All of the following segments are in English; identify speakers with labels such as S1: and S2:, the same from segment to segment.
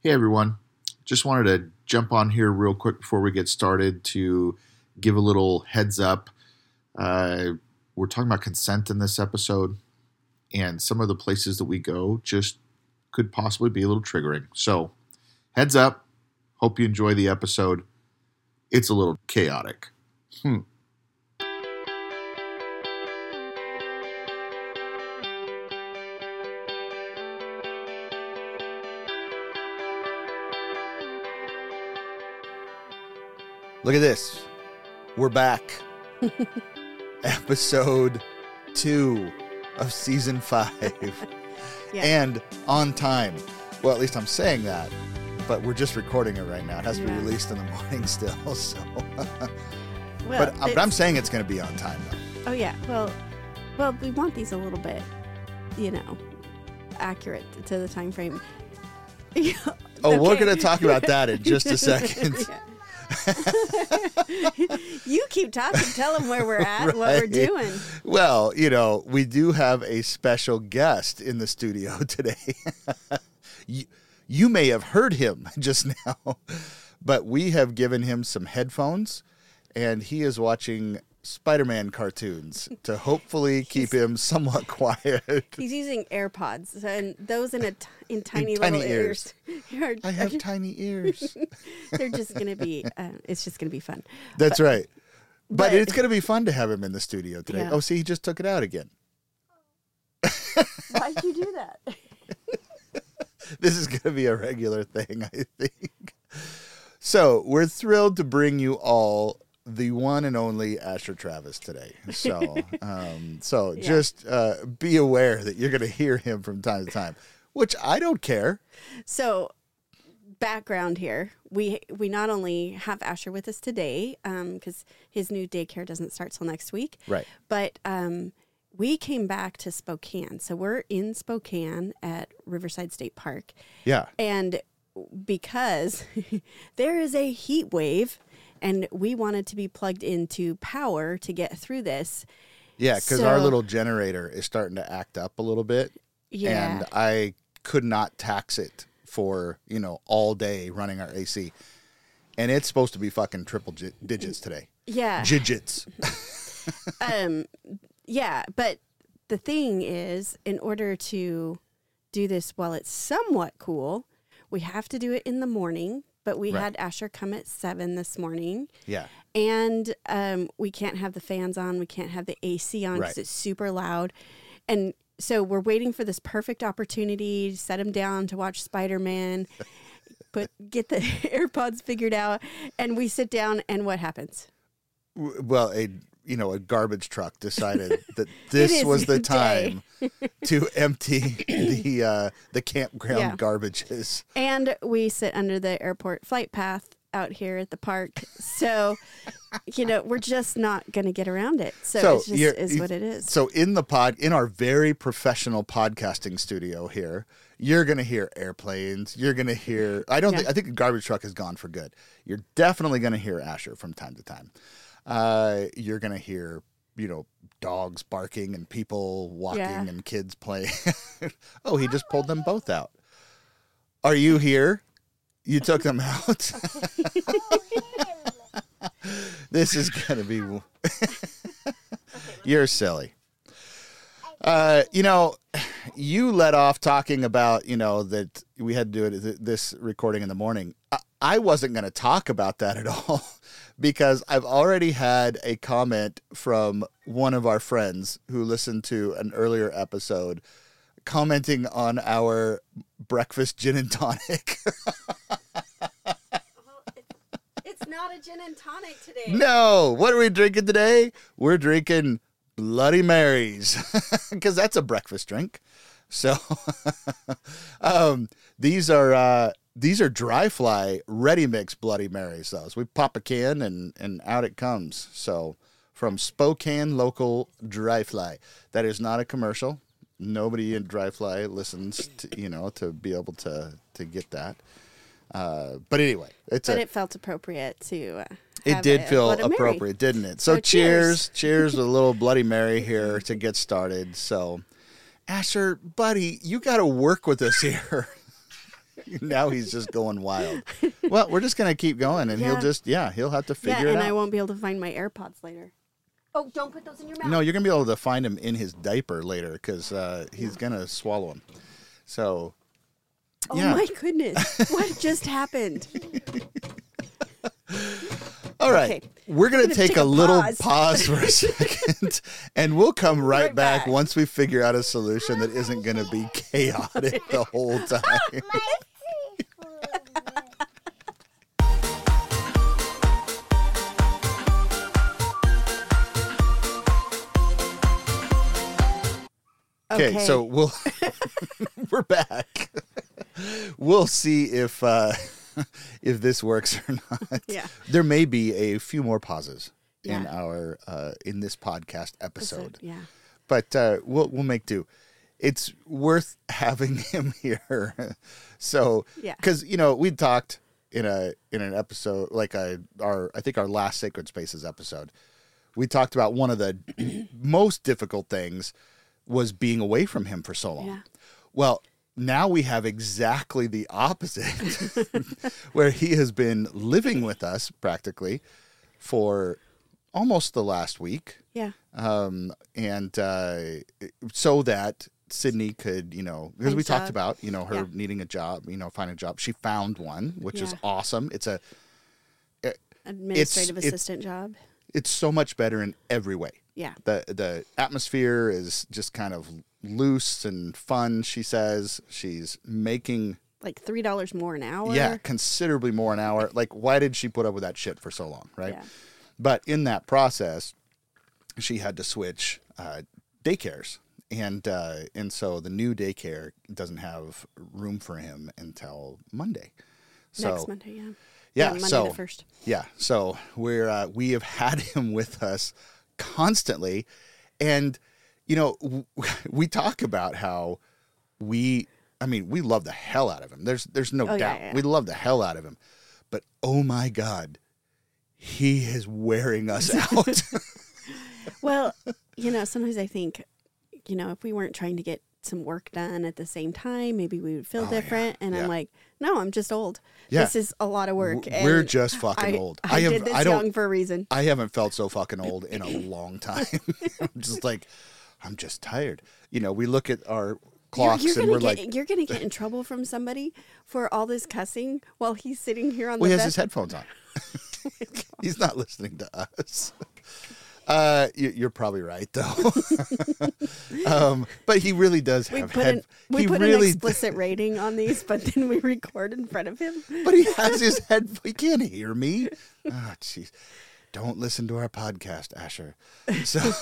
S1: Hey everyone. Just wanted to jump on here real quick before we get started to give a little heads up. Uh, we're talking about consent in this episode, and some of the places that we go just could possibly be a little triggering. So, heads up. Hope you enjoy the episode. It's a little chaotic. Hmm.
S2: Look at this. We're back. Episode two of season five.
S3: Yeah.
S2: And on time. Well, at least I'm saying that. But we're just recording it right now. It has to be released in the morning still. So,
S3: Well,
S2: but, uh, but I'm saying it's going to be on time though.
S3: Oh yeah. Well, well, we want these a little bit, you know, accurate to the time frame.
S2: Oh, we're going to talk about that in just a second.
S3: you keep talking. Tell them where we're at, what we're doing.
S2: Well, you know, we do have a special guest in the studio today. you, you may have heard him just now, but we have given him some headphones and he is watching Spider Man cartoons to hopefully keep him somewhat quiet.
S3: He's using AirPods, and those in a t- in tiny,
S2: tiny
S3: little ears. are,
S2: I have tiny ears.
S3: they're just gonna be. Uh, it's just gonna be fun.
S2: That's right. But,
S3: but-
S2: it's going to be fun to have him in the studio today.
S3: Yeah.
S2: Oh, see, he just took it out again.
S3: Why'd you do that?
S2: this is going to be a regular thing, I think. So we're thrilled to bring you all the one and only Asher Travis today. So, um, so
S3: Yeah.
S2: just uh, be aware that you're going to hear him from time to time, which I don't care.
S3: So, background here: we we not only have Asher with us today because his new daycare doesn't start till next week,
S2: Right.
S3: but um, we came back to Spokane. So we're in Spokane at Riverside State Park,
S2: Yeah.
S3: and because there is a heat wave, and we wanted to be plugged into power to get through this.
S2: Yeah, because our little generator is starting to act up a little bit,
S3: Yeah,
S2: and I could not tax it for you know all day running our AC, and it's supposed to be fucking triple gi- digits today.
S3: yeah.
S2: Digits.
S3: um yeah but the thing is in order to do this while it's somewhat cool we have to do it in the morning but we
S2: Right.
S3: had asher come at seven this morning
S2: Yeah.
S3: and um, we can't have the fans on we can't have the ac on because
S2: Right.
S3: it's super loud and so we're waiting for this perfect opportunity to set him down to watch spider-man put get the airpods figured out and we sit down and what happens
S2: Well, a you know a garbage truck decided that this was the time to empty the uh, the campground
S3: Yeah.
S2: garbages.
S3: And we sit under the airport flight path out here at the park. So, you know, we're just not going to get around it. So,
S2: So
S3: it just is what it is.
S2: So in the pod, in our very professional podcasting studio here, you're gonna hear airplanes. You're gonna hear. I don't
S3: Yeah.
S2: think. I think the garbage truck is gone for good. You're definitely gonna hear Asher from time to time. Uh, you're gonna hear, you know, dogs barking and people walking
S3: Yeah.
S2: and kids playing. oh, he just pulled them both out. Are you here? You took them out. this is gonna be. You're silly. Uh, you know, you let off talking about you know that we had to do it th- this recording in the morning. I, I wasn't going to talk about that at all because I've already had a comment from one of our friends who listened to an earlier episode commenting on our breakfast gin and tonic.
S3: it's not a gin and tonic today.
S2: no, what are we drinking today? We're drinking Bloody Marys because that's a breakfast drink. So um, these are uh, these are dry fly ready mix Bloody Marys. Those we pop a can and and out it comes. So from Spokane local dry fly. That is not a commercial. Nobody in dry fly listens to you know to be able to to get that. Uh, but anyway, it's
S3: But
S2: a
S3: it felt appropriate to. Uh,
S2: it did feel appropriate, didn't it? So,
S3: So
S2: cheers,
S3: cheers.
S2: cheers with a little Bloody Mary here to get started. So, Asher, buddy, you got to work with us here. now he's just going wild. Well, we're just gonna keep going, and he'll just yeah, he'll have to figure
S3: Yeah,
S2: figure
S3: and I won't be able to find my AirPods later. Oh, don't put those in your mouth.
S2: No, you're gonna be able to find him in his diaper later because uh, he's gonna swallow him. So
S3: Oh
S2: yeah.
S3: my goodness. what just happened?
S2: All right.
S3: Okay.
S2: We're going to
S3: gonna
S2: take,
S3: take
S2: a,
S3: a
S2: little
S3: pause.
S2: pause for a second and we'll come right,
S3: Right
S2: back,
S3: back.
S2: once we figure out a solution that isn't going to be chaotic the whole time. Okay, so we'll we're back. we'll see if uh if this works or not.
S3: Yeah.
S2: There may be a few more pauses in our uh in this podcast episode.
S3: yeah.
S2: But uh we'll we'll make do. It's worth having him here. so
S3: Yeah.
S2: cuz you know, we talked in a in an episode like a our I think our last Sacred Spaces episode. We talked about one of the most difficult things was being away from him for so long.
S3: Yeah.
S2: Well, now we have exactly the opposite, where he has been living with us practically for almost the last week,
S3: Yeah.
S2: um, and uh, so that Sydney could, you know, because we
S3: Find
S2: talked about, you know, her
S3: Yeah.
S2: needing a job, you know, finding a job. She found one, which is awesome. It's a,
S3: Administrative
S2: it's-
S3: assistant job.
S2: it's so much better in every way.
S3: Yeah.
S2: the the atmosphere is just kind of loose and fun she says she's making
S3: Like three dollars more an hour.
S2: yeah considerably more an hour like why did she put up with that shit for so long right
S3: Yeah.
S2: but in that process she had to switch uh, daycares and uh, and so the new daycare doesn't have room for him until monday so
S3: Next Monday, yeah.
S2: yeah,
S3: Monday
S2: so
S3: the first.
S2: yeah, so we're uh, we have had him with us constantly, and you know w- we talk about how we, I mean, we love the hell out of him. There's there's no
S3: Oh,
S2: doubt
S3: yeah.
S2: we love the hell out of him, but oh my god, he is wearing us out.
S3: Well, you know, sometimes I think, you know, if we weren't trying to get some work done at the same time, maybe we would feel
S2: Oh, yeah,
S3: different. And
S2: yeah.
S3: I'm like, no, I'm just old.
S2: Yeah.
S3: This is a lot of work.
S2: We're just fucking
S3: I,
S2: old.
S3: I,
S2: I have-
S3: did this
S2: I don't-
S3: young for a reason.
S2: I haven't felt so fucking old in a long time. I'm just like, I'm just tired. You know, we look at our
S3: You're,
S2: clocks
S3: you're
S2: and
S3: gonna
S2: we're
S3: get
S2: like,
S3: you're gonna get in trouble from somebody for all this cussing while he's sitting here on
S2: Well, he
S3: the
S2: has his headphones on. He's not listening to us. Uh, you, you're probably right, though. um, but he really does
S3: We
S2: have
S3: put
S2: head.
S3: an we
S2: he
S3: put
S2: really,
S3: an explicit rating on these, but then we record in front of him.
S2: but he has his head. He can't hear me. Oh, jeez. Don't listen to our podcast, Asher. So,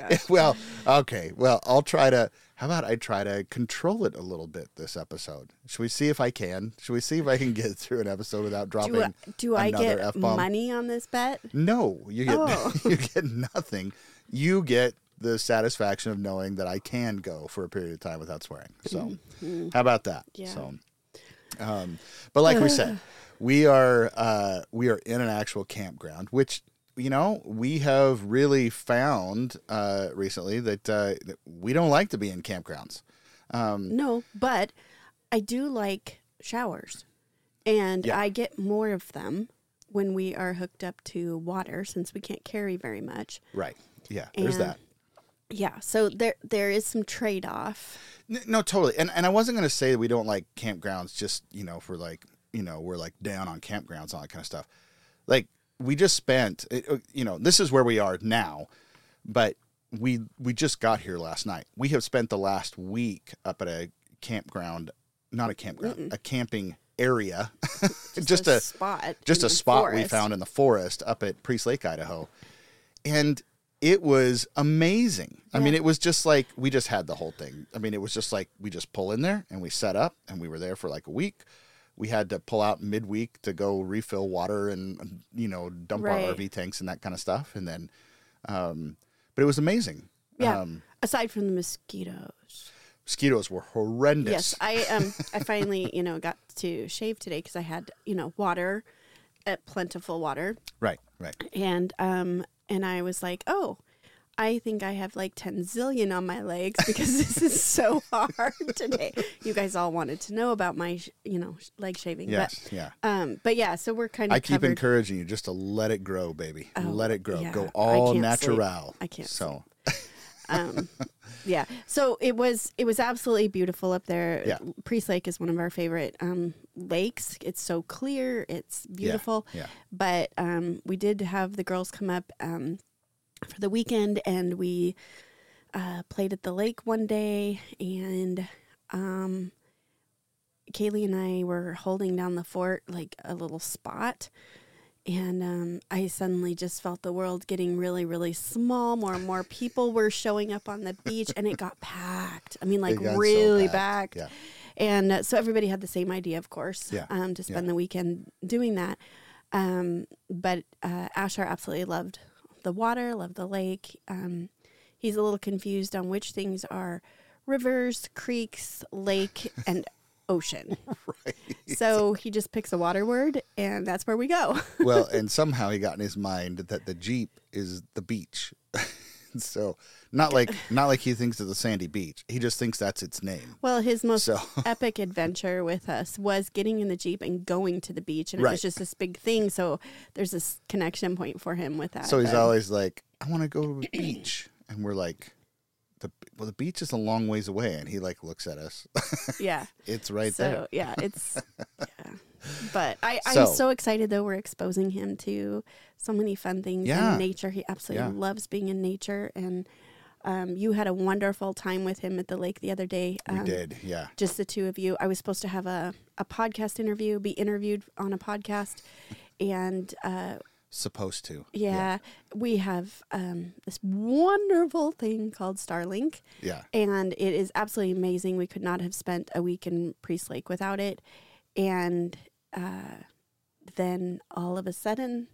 S3: Oh
S2: well, okay. Well, I'll try to. How about I try to control it a little bit this episode? Should we see if I can? Should we see if I can get through an episode without dropping?
S3: Do I, do I get
S2: F-bomb?
S3: money on this bet?
S2: No, you get
S3: Oh.
S2: you get nothing. You get the satisfaction of knowing that I can go for a period of time without swearing. So, how about that?
S3: Mm-hmm. Yeah.
S2: So, um, but like we said, we are uh, we are in an actual campground, which you know we have really found uh, recently that, uh, that we don't like to be in campgrounds. Um,
S3: No, but I do like showers. And
S2: Yeah.
S3: I get more of them when we are hooked up to water since we can't carry very much.
S2: right? Yeah, there's that.
S3: Yeah, so there there is some trade off.
S2: No, totally. And and I wasn't gonna say that we don't like campgrounds just, you know, for like, you know, we're like down on campgrounds, all that kind of stuff. Like we just spent uh, you know, this is where we are now, but we we just got here last night. We have spent the last week up at a campground, not a campground, a camping area. just, a,
S3: spot.
S2: just a spot we found in the forest up at Priest Lake, Idaho. And it was amazing. I mean, it was just like we just had the whole thing. I mean, it was just like we just pull in there and we set up and we were there for like a week. We had to pull out midweek to go refill water and you know dump
S3: Right.
S2: our RV tanks and that kind of stuff. And then, um, but it was amazing.
S3: Yeah.
S2: Um,
S3: Aside from the mosquitoes.
S2: mosquitoes were horrendous.
S3: Yes, I um I finally, you know, got to shave today because I had, you know, water, uh, plentiful water.
S2: Right. Right.
S3: and um and I was like, "Oh, I think I have like 10 zillion on my legs because this is so hard today. You guys all wanted to know about my, sh- you know, sh- leg shaving.
S2: Yes, yeah.
S3: But, um, but yeah, so we're kind of
S2: I keep
S3: covered.
S2: encouraging you just to let it grow, baby.
S3: Oh,
S2: let it grow.
S3: yeah.
S2: Go all
S3: sleep.
S2: natural.
S3: I can't
S2: So
S3: um, yeah. So it was it was absolutely beautiful up there.
S2: Yeah.
S3: Priest Lake is one of our favorite um, lakes. It's so clear. It's beautiful.
S2: yeah.
S3: But um, we did have the girls come up um, for the weekend, and we uh, played at the lake one day, and um, Kaylee and I were holding down the fort like a little spot. And um, I suddenly just felt the world getting really, really small. More and more people were showing up on the beach, and it got packed. I mean, like
S2: got so
S3: really
S2: packed.
S3: packed.
S2: Yeah.
S3: And uh, so everybody had the same idea, of course,
S2: Yeah.
S3: um, to spend
S2: Yeah.
S3: the weekend doing that. Um, but uh, Asher absolutely loved the water, love the lake. Um, he's a little confused on which things are rivers, creeks, lake, and ocean.
S2: Right.
S3: So he just picks a water word, and that's where we go.
S2: well, and somehow he got in his mind that the Jeep is the beach. so not like not like he thinks it's a sandy beach. He just thinks that's its name.
S3: Well, his most
S2: So
S3: epic adventure with us was getting in the Jeep and going to the beach. And it was just this big thing. So there's this connection point for him with that.
S2: so he's
S3: but-
S2: always like, I want to go to the beach, and we're like, the well, the beach is a long ways away, and he like looks at us.
S3: yeah.
S2: it's right
S3: so,
S2: there.
S3: yeah, it's, yeah. But I,
S2: So-
S3: I'm so excited though. We're exposing him to so many fun things
S2: Yeah.
S3: in nature. He absolutely
S2: Yeah.
S3: loves being in nature. And um, you had a wonderful time with him at the lake the other day.
S2: We
S3: Um,
S2: did, yeah.
S3: just the two of you. I was supposed to have a, a podcast interview, be interviewed on a podcast. And uh,
S2: Supposed to.
S3: yeah, we have um, this wonderful thing called Starlink.
S2: Yeah.
S3: And it is absolutely amazing. We could not have spent a week in Priest Lake without it. And uh, then all of a sudden,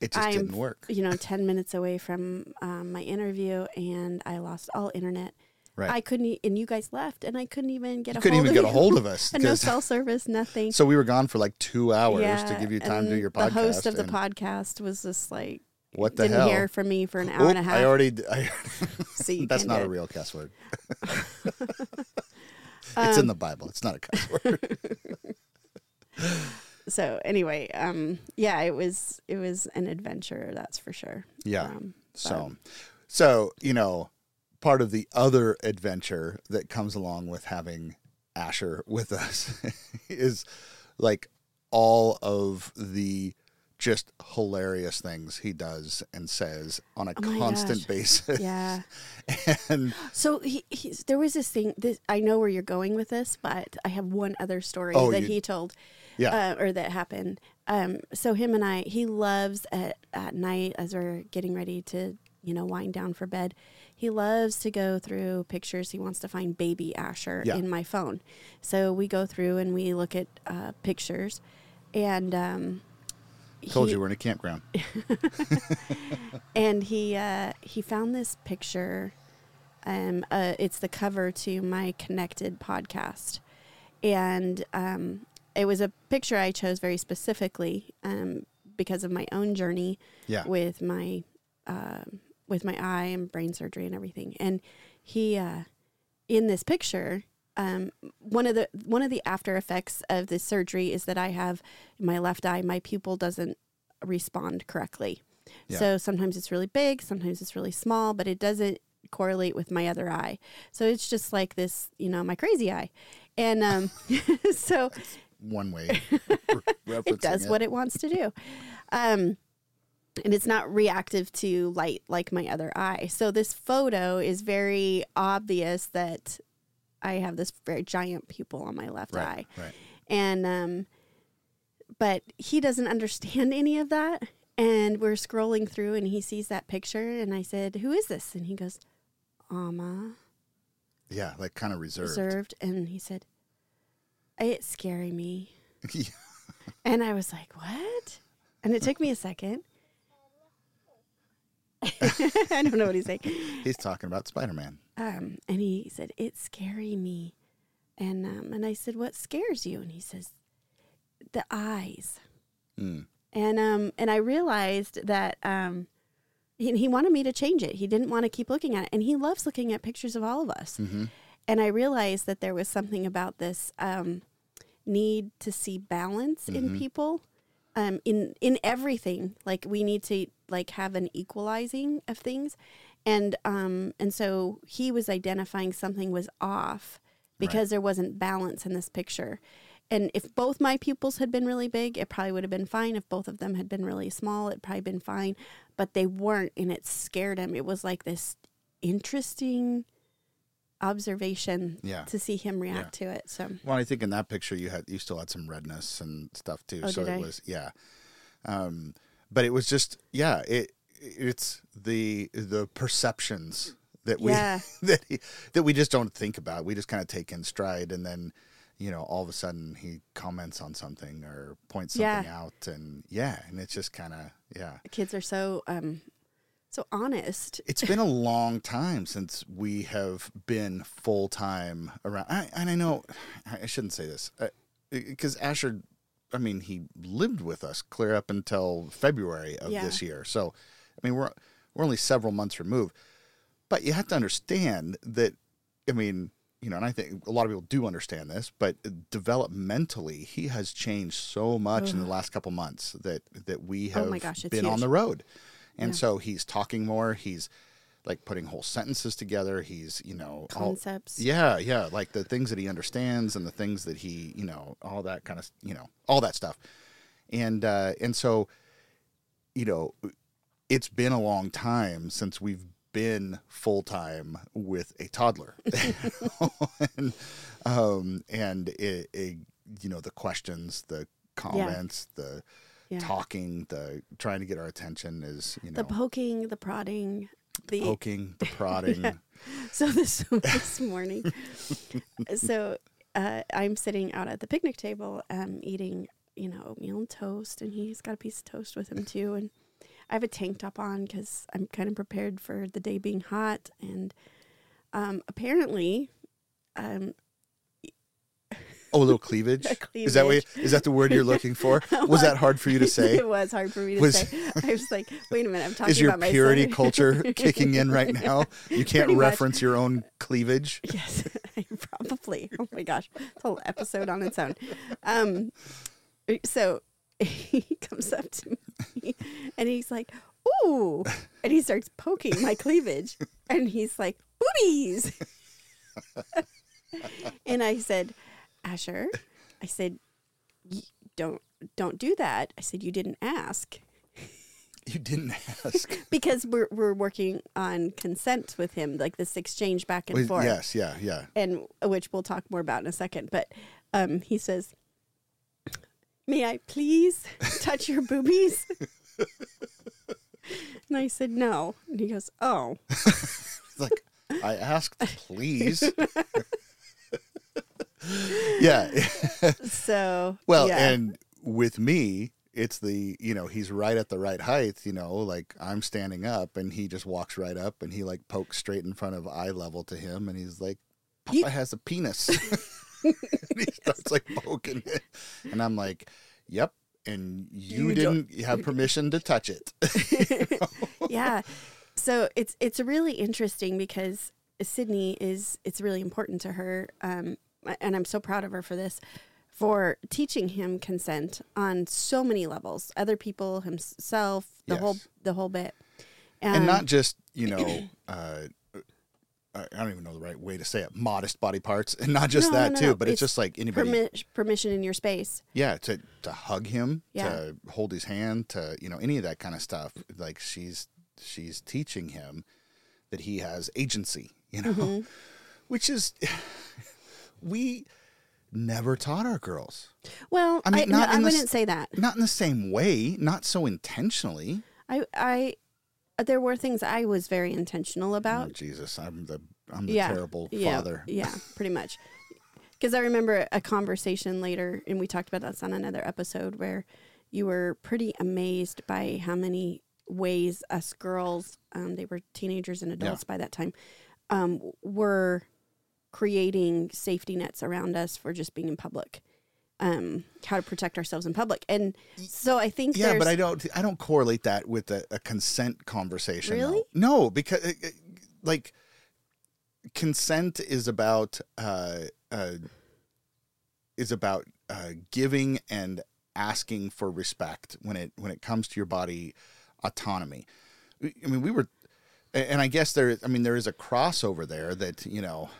S2: It just
S3: I'm,
S2: didn't work.
S3: you know, 10 minutes away from um, my interview and I lost all internet.
S2: Right.
S3: I couldn't, and you guys left, and I couldn't even get
S2: You
S3: a
S2: couldn't
S3: hold
S2: even
S3: of
S2: get a hold of us.
S3: and no cell service, nothing.
S2: so we were gone for like two hours to give you time to do your podcast.
S3: The host of the podcast was just like,
S2: What the hell?"
S3: didn't
S2: hell?
S3: hear from me for an hour
S2: Oop,
S3: and a half.
S2: I already. I,
S3: you
S2: that's not a real cuss word. it's
S3: Um,
S2: in the Bible. It's not a cuss word.
S3: So anyway, um, yeah, it was it was an adventure, that's for sure.
S2: Yeah.
S3: Um,
S2: So, so you know, part of the other adventure that comes along with having Asher with us is like all of the just hilarious things he does and says on a
S3: Oh
S2: constant
S3: gosh.
S2: basis.
S3: yeah.
S2: and
S3: So he, he's, there was this thing. This I know where you're going with this, but I have one other story
S2: Oh,
S3: that
S2: you-
S3: he told,
S2: yeah,
S3: uh, or that happened. Um, so him and I, he loves at at night as we're getting ready to, you know, wind down for bed. He loves to go through pictures. He wants to find baby Asher
S2: Yeah.
S3: in my phone. So we go through and we look at uh, pictures, and um,
S2: told
S3: he-
S2: you we're in a campground.
S3: and he uh, he found this picture. Um, uh, it's the cover to my Connected podcast, and um, it was a picture I chose very specifically um, because of my own journey
S2: Yeah,
S3: with my uh, with my eye and brain surgery and everything. And he uh, in this picture, um, one of the one of the after effects of this surgery is that I have in my left eye, my pupil doesn't respond correctly.
S2: Yeah.
S3: So sometimes it's really big, sometimes it's really small, but it doesn't correlate with my other eye. So it's just like this, you know, my crazy eye. And um, so
S2: one way.
S3: it does what it wants to do. Um, and it's not reactive to light like my other eye. So this photo is very obvious that I have this very giant pupil on my left eye.
S2: Right, right.
S3: And um but he doesn't understand any of that. And we're scrolling through and he sees that picture and I said, Who is this? And he goes, Amma
S2: Yeah, like kind of reserved.
S3: reserved. And he said, It's scary me.
S2: Yeah.
S3: And I was like, What? And it took me a second. I don't know what he's saying.
S2: He's talking about Spider Man.
S3: Um, and he said, It's scary me. And um, and I said, What scares you? And he says, The eyes.
S2: Mm.
S3: And um and I realized that um and he wanted me to change it. He didn't want to keep looking at it, and he loves looking at pictures of all of us.
S2: Mm-hmm.
S3: And I realized that there was something about this um, need to see balance in
S2: Mhm.
S3: people, um, in in everything. Like we need to like have an equalizing of things, and um, and so he was identifying something was off because there wasn't balance in this picture. And if both my pupils had been really big, it probably would have been fine. If both of them had been really small, it probably been fine. But they weren't, and it scared him. It was like this interesting observation
S2: Yeah.
S3: to see him react to it. So
S2: Well, I think in that picture you had you still had some redness and stuff too.
S3: Oh,
S2: so it
S3: I?
S2: was yeah. Um, but it was just yeah. It it's the the perceptions that we
S3: Yeah.
S2: that he, that we just don't think about. We just kind of take in stride, and then you know all of a sudden he comments on something or points something
S3: Yeah.
S2: out, and yeah, and it's just kind of yeah.
S3: kids are so um so honest.
S2: It's been a long time since we have been full time around. I, and I know I shouldn't say this uh, because Asher, I mean, he lived with us clear up until February of
S3: Yeah.
S2: this year. So, I mean, we're we're only several months removed. But you have to understand that. I mean, you know, and I think a lot of people do understand this, but developmentally, he has changed so much in the last couple months that that we
S3: Oh
S2: have
S3: my gosh,
S2: been on the road, and
S3: Yeah.
S2: so he's talking more. He's like putting whole sentences together. He's you know all,
S3: Concepts.
S2: yeah, yeah, like the things that he understands and the things that he, you know, all that kind of, you know, all that stuff. And uh and so you know, it's been a long time since we've been full time with a toddler. and um and it, it you know, the questions, the comments, the
S3: Yeah.
S2: talking, the trying to get our attention is, you know,
S3: The poking, the prodding, the
S2: poking, the prodding.
S3: Yeah. so this this morning so uh, i'm sitting out at the picnic table um, eating you know oatmeal and toast and he's got a piece of toast with him too and i have a tank top on because i'm kind of prepared for the day being hot and um, apparently um,
S2: Oh, a little cleavage.
S3: A
S2: Is that what, is that the word you're looking for? Was that hard for you to say?
S3: it was hard for me to
S2: Was-
S3: say i was like wait a minute i'm talking
S2: Is your
S3: about my
S2: purity culture kicking in right now? You can't
S3: Pretty much.
S2: reference your own cleavage.
S3: Yes, probably. Oh my gosh, it's a whole episode on its own. Um, so he comes up to me and he's like, "Ooh," and he starts poking my cleavage, and he's like, "Boobies," and I said, "Asher," I said, "Don't don't do that." I said, "You didn't ask."
S2: You didn't ask.
S3: Because we're we're working on consent with him, like this exchange back and
S2: Well,
S3: forth.
S2: yes, yeah, yeah.
S3: and which we'll talk more about in a second. But um, he says, "May I please touch your boobies?" and I said, "No." And he goes, "Oh."
S2: Like I asked, please. yeah.
S3: So
S2: Well,
S3: yeah.
S2: and with me, it's the you know he's right at the right height. You know, like I'm standing up, and he just walks right up, and he like pokes straight in front of eye level to him, and he's like, "Papa
S3: You-
S2: has a penis." and he starts like poking it, and I'm like, "Yep." And you,
S3: You don't-
S2: didn't have permission to touch it.
S3: yeah. So it's it's really interesting because Sydney is it's really important to her, um, and I'm so proud of her for this, for teaching him consent on so many levels. Other people, himself, the whole the whole bit,
S2: and
S3: Um,
S2: not just you know uh, I don't even know the right way to say it modest body parts and not just
S3: No,
S2: that
S3: no,
S2: too
S3: no.
S2: but it's,
S3: It's
S2: just like anybody
S3: permi- permission in your space.
S2: yeah to to hug him
S3: Yeah.
S2: to hold his hand to you know any of that kind of stuff like she's she's teaching him that he has agency you know
S3: Mm-hmm.
S2: which is we never taught our girls
S3: Well,
S2: I
S3: I,
S2: mean,
S3: no,
S2: not
S3: I
S2: in the s-
S3: wouldn't say that.
S2: not in the same way not so intentionally
S3: I, I, there were things I was very intentional
S2: oh,
S3: about.
S2: jesus i'm the i'm the
S3: yeah,
S2: terrible
S3: yeah,
S2: father
S3: Yeah, pretty much. Because I remember a conversation later, and we talked about this on another episode, where you were pretty amazed by how many ways us girls, um, they were teenagers and adults by that time, um, were creating safety nets around us for just being in public. um, how to protect ourselves in public. And so I think
S2: Yeah, but I don't. I don't correlate that with a, a consent conversation. though.
S3: Really?
S2: No, because uh, uh, like consent is about uh, uh, is about uh, giving and asking for respect when it when it comes to your body autonomy. I mean, we were, and I guess there. I mean, there is a crossover there that you know,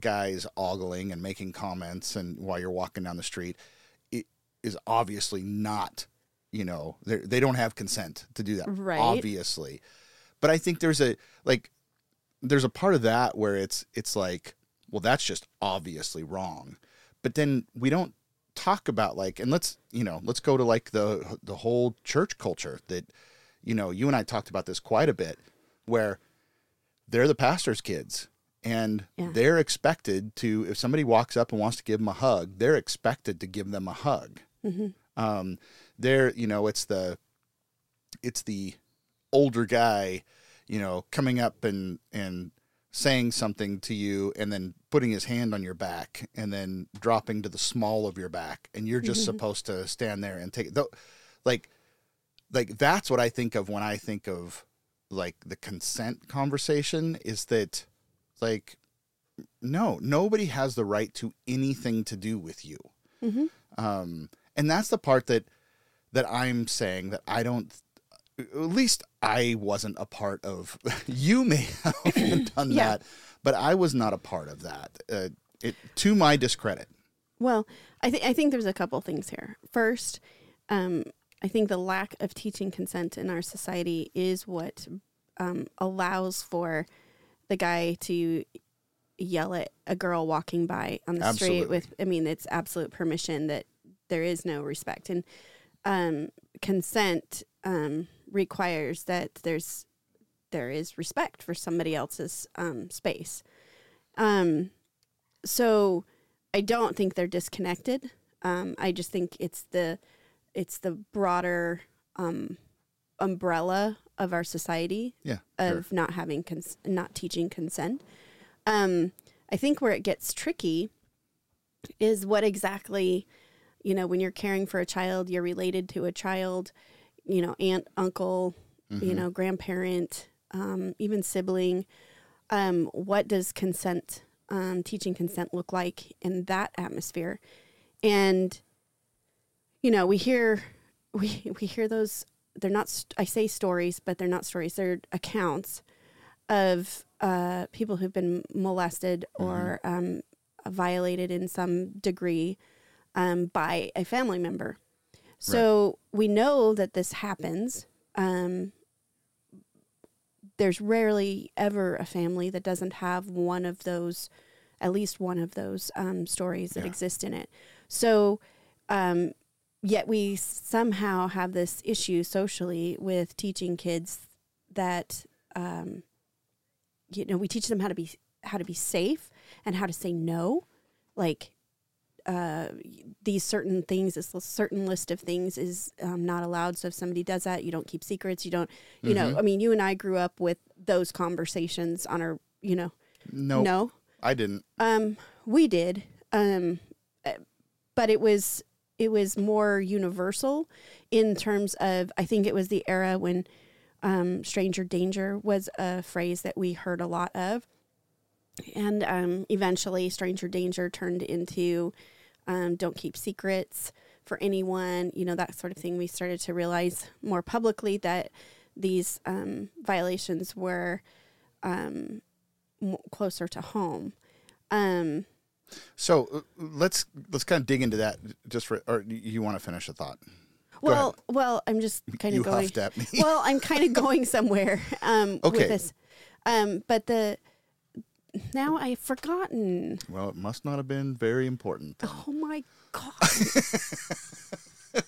S2: guys ogling and making comments and while you're walking down the street, it is obviously not. You know, they they don't have consent to do that.
S3: Right.
S2: Obviously, but I think there's a like there's a part of that where it's it's like well that's just obviously wrong but then we don't talk about like and let's you know let's go to like the the whole church culture that you know you and I talked about this quite a bit where they're the pastor's kids and
S3: Yeah.
S2: they're expected to if somebody walks up and wants to give them a hug they're expected to give them a hug
S3: Mhm.
S2: um they're you know it's the it's the older guy you know coming up and and saying something to you and then putting his hand on your back and then dropping to the small of your back and you're just
S3: Mhm.
S2: supposed to stand there and take it though like like that's what i think of when i think of like the consent conversation is that like no nobody has the right to anything to do with you
S3: Mhm.
S2: um and that's the part that that i'm saying that i don't at least i wasn't a part of you may have done
S3: Yeah.
S2: that but i was not a part of that uh, it to my discredit
S3: Well, I think I think there's a couple things here. First, um, I think the lack of teaching consent in our society is what um, allows for the guy to yell at a girl walking by on the
S2: Absolutely.
S3: street with. I mean, it's absolute permission that there is no respect and um, consent um, requires that there's there is respect for somebody else's um, space. Um, so I don't think they're disconnected. Um, I just think it's the it's the broader um, umbrella of our society
S2: yeah
S3: of
S2: sure.
S3: not having cons- not teaching consent. Um, I think where it gets tricky is what exactly, you know, when you're caring for a child, you're related to a child, you know, aunt, uncle, you
S2: Mhm.
S3: know, grandparent, um, even sibling. Um, what does consent, um, teaching consent look like in that atmosphere? And, you know, we hear, we, we hear those, they're not, st- I say stories, but they're not stories. They're accounts of, uh, people who've been molested or, um, violated in some degree, um, by a family member. So we know that this happens. Um, there's rarely ever a family that doesn't have one of those, at least one of those um, stories that
S2: Yeah.
S3: exist in it. So, um, yet we somehow have this issue socially with teaching kids that, um, you know, we teach them how to be how to be safe and how to say no, like uh, these certain things, this certain list of things is um, not allowed. So if somebody does that, you don't keep secrets. You don't, you know, I mean, you and I grew up with those conversations on our, you know,
S2: no
S3: no,
S2: i didn't.
S3: Um, we did, um, uh, but it was it was more universal in terms of I think it was the era when um, stranger danger was a phrase that we heard a lot of, and um, eventually stranger danger turned into um, don't keep secrets for anyone, you know that sort of thing. We started to realize more publicly that these um, violations were um, closer to home. Um,
S2: so uh, let's let's kind of dig into that just for or you want to finish a thought
S3: well, well, I'm just kind
S2: you
S3: of going.
S2: at me
S3: Well, I'm kind of going somewhere um,
S2: Okay.
S3: with this, um, but the now I've forgotten.
S2: well it must not have been very important then.
S3: Oh my god!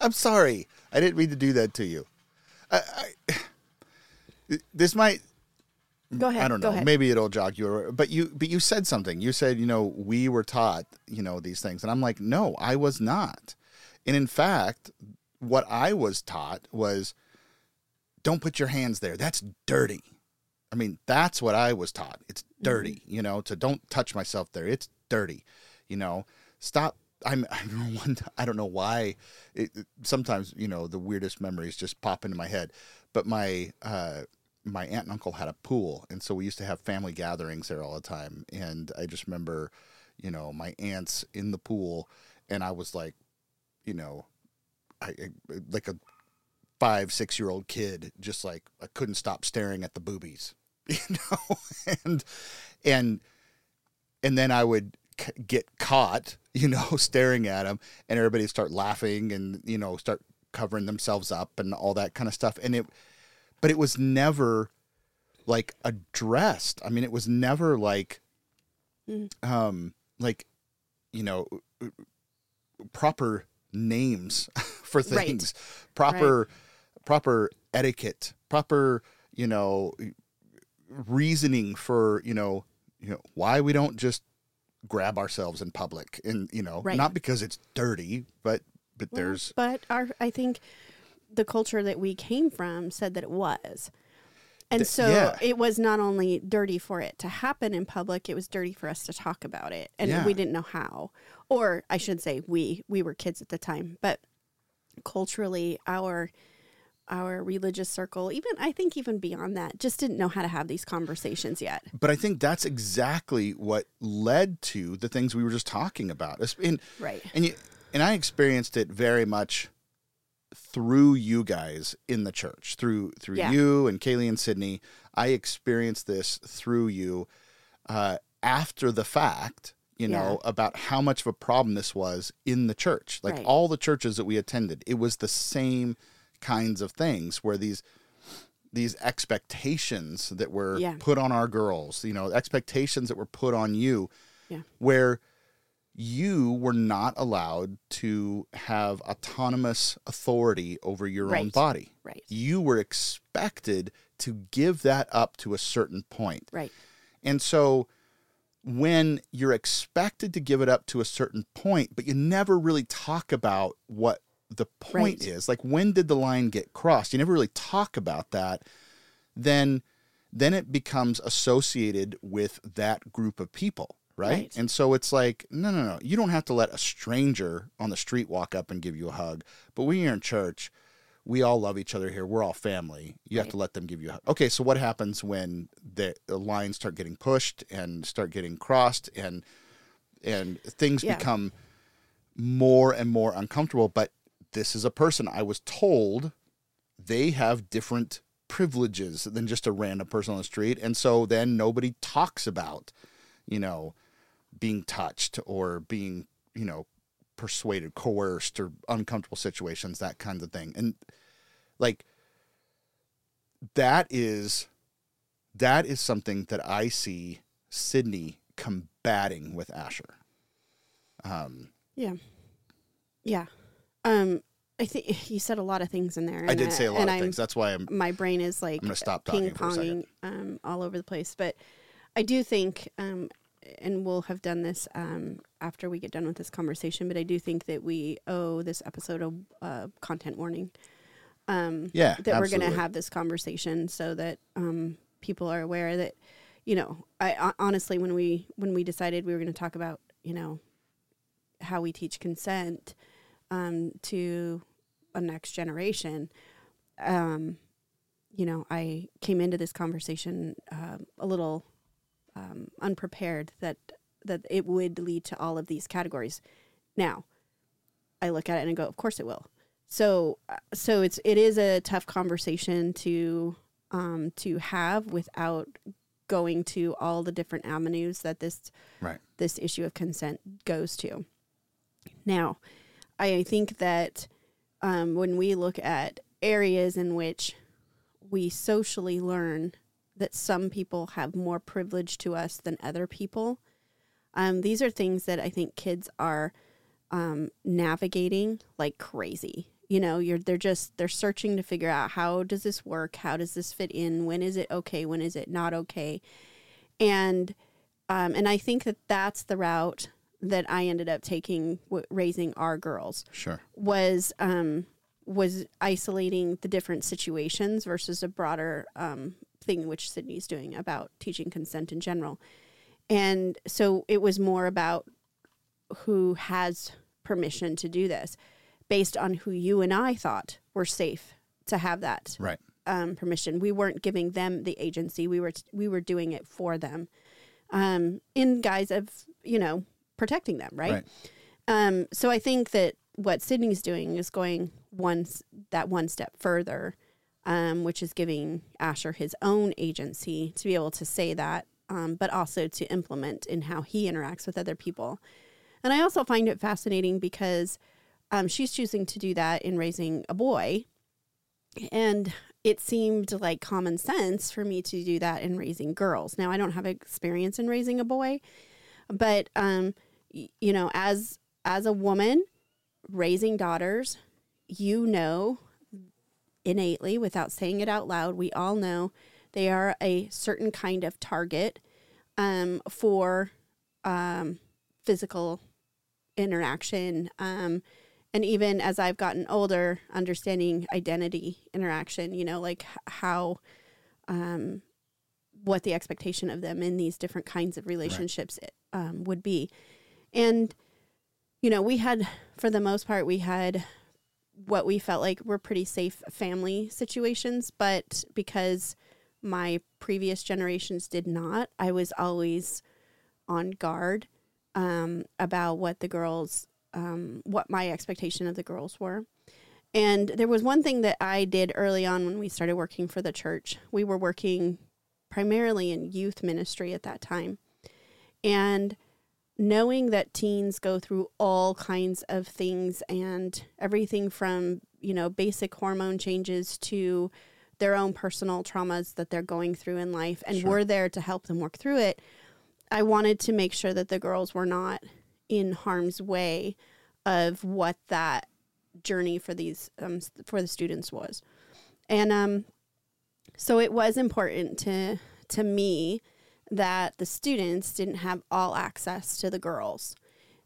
S2: I'm sorry. I didn't mean to do that to you. I, I, this might.
S3: Go ahead.
S2: I don't
S3: Go
S2: know.
S3: ahead.
S2: Maybe it'll jog you. But you, but you said something. You said, you know, we were taught, you know, these things, and I'm like, no, I was not. And in fact, what I was taught was, don't put your hands there. That's dirty. I mean, that's what I was taught. It's dirty, you know, to don't touch myself there. It's dirty, you know. Stop I'm, I remember one. I don't know why. It- sometimes you know the weirdest memories just pop into my head. But my uh, my aunt and uncle had a pool, and so we used to have family gatherings there all the time. And I just remember, you know, my aunts in the pool, and I was like, you know, I, I like a five six year old kid, just like I couldn't stop staring at the boobies, you know, and and and then I would c- get caught, you know, staring at them, and everybody start laughing and you know start covering themselves up and all that kind of stuff. And it, but it was never like addressed. I mean, it was never like,
S3: Mm.
S2: um, like, you know, proper names for
S3: Right.
S2: things, proper, proper etiquette, proper, you know, reasoning for you know, you know why we don't just grab ourselves in public and you know
S3: Right.
S2: not because it's dirty but but
S3: Well,
S2: there's
S3: but our I think the culture that we came from said that it was. And
S2: Th-
S3: so
S2: yeah.
S3: it was not only dirty for it to happen in public, it was dirty for us to talk about it. And
S2: Yeah.
S3: we didn't know how. Or I should say we we were kids at the time, but culturally our our religious circle, even I think even beyond that, just didn't know how to have these conversations yet.
S2: but I think that's exactly what led to the things we were just talking about. And
S3: Right.
S2: and you and I experienced it very much through you guys in the church, through through
S3: Yeah.
S2: you and Kaylee and Sydney. I experienced this through you uh, after the fact, you know, about how much of a problem this was in the church. Like
S3: Right.
S2: all the churches that we attended, it was the same kinds of things where these these expectations that were
S3: Yeah.
S2: put on our girls, you know, expectations that were put on you,
S3: Yeah.
S2: where you were not allowed to have autonomous authority over your own body.
S3: Right.
S2: You were expected to give that up to a certain point.
S3: Right.
S2: And so when you're expected to give it up to a certain point, but you never really talk about what the point
S3: Right.
S2: is, like when did the line get crossed? You never really talk about that. Then then it becomes associated with that group of people, right?
S3: Right.
S2: And so it's like, no, no, no. You don't have to let a stranger on the street walk up and give you a hug. But when you're in church, we all love each other here. We're all family. You have to let them give you a hug. Okay, so what happens when the, the lines start getting pushed and start getting crossed and and things
S3: Yeah.
S2: become more and more uncomfortable? But this is a person I was told they have different privileges than just a random person on the street. And so then nobody talks about, you know, being touched or being, you know, persuaded, coerced, or uncomfortable situations, that kind of thing. And like that is that is something that I see Sydney combating with Asher. Um,
S3: Yeah. Yeah. Um, I think you said a lot of things in there.
S2: I did say a lot of
S3: I'm-
S2: things. That's why I'm
S3: My brain is like
S2: I'm gonna stop
S3: ping
S2: for a second.
S3: ponging um, all over the place. But I do think, um, and we'll have done this um, after we get done with this conversation. But I do think that we owe this episode a uh, content warning. Um,
S2: yeah
S3: that we're going to have this conversation so that um, people are aware that you know I honestly when we when we decided we were going to talk about you know how we teach consent um, to a next generation um, you know I came into this conversation uh, a little um, unprepared that that it would lead to all of these categories. Now I look at it and I go of course it will. So uh, so it's it is a tough conversation to um to have without going to all the different avenues that this
S2: Right.
S3: this issue of consent goes to. Now i think that um, when we look at areas in which we socially learn that some people have more privilege to us than other people um, these are things that i think kids are um, navigating like crazy. You know, you're they're just they're searching to figure out how does this work? How does this fit in? When is it okay? When is it not okay? And um, and I think that that's the route that I ended up taking w- raising our girls
S2: Sure.
S3: was um, was isolating the different situations versus a broader um, thing which Sydney's doing about teaching consent in general. And so it was more about who has permission to do this based on who you and I thought were safe to have that
S2: Right.
S3: um, permission. We weren't giving them the agency. We were we were doing it for them, um, in guise of you know protecting them, right?
S2: Right.
S3: Um, so I think that what Sydney's doing is going one that one step further, um, which is giving Asher his own agency to be able to say that, um, but also to implement in how he interacts with other people. And I also find it fascinating because um, she's choosing to do that in raising a boy, and it seemed like common sense for me to do that in raising girls. Now I don't have experience in raising a boy, but um, y- you know, as as a woman raising daughters, you know innately without saying it out loud, we all know they are a certain kind of target um, for um, physical interaction. Um, and even as I've gotten older, understanding identity interaction, you know, like how, um, what the expectation of them in these different kinds of relationships um, would be. And, you know, we had, for the most part, we had what we felt like were pretty safe family situations, but because my previous generations did not, I was always on guard um, about what the girls, um, what my expectation of the girls were. And there was one thing that I did early on when we started working for the church. We were working primarily in youth ministry at that time. And knowing that teens go through all kinds of things and everything from, you know, basic hormone changes to their own personal traumas that they're going through in life and
S2: Sure.
S3: we're there to help them work through it. I wanted to make sure that the girls were not in harm's way of what that journey for these um, for the students was. And um so it was important to to me that the students didn't have all access to the girls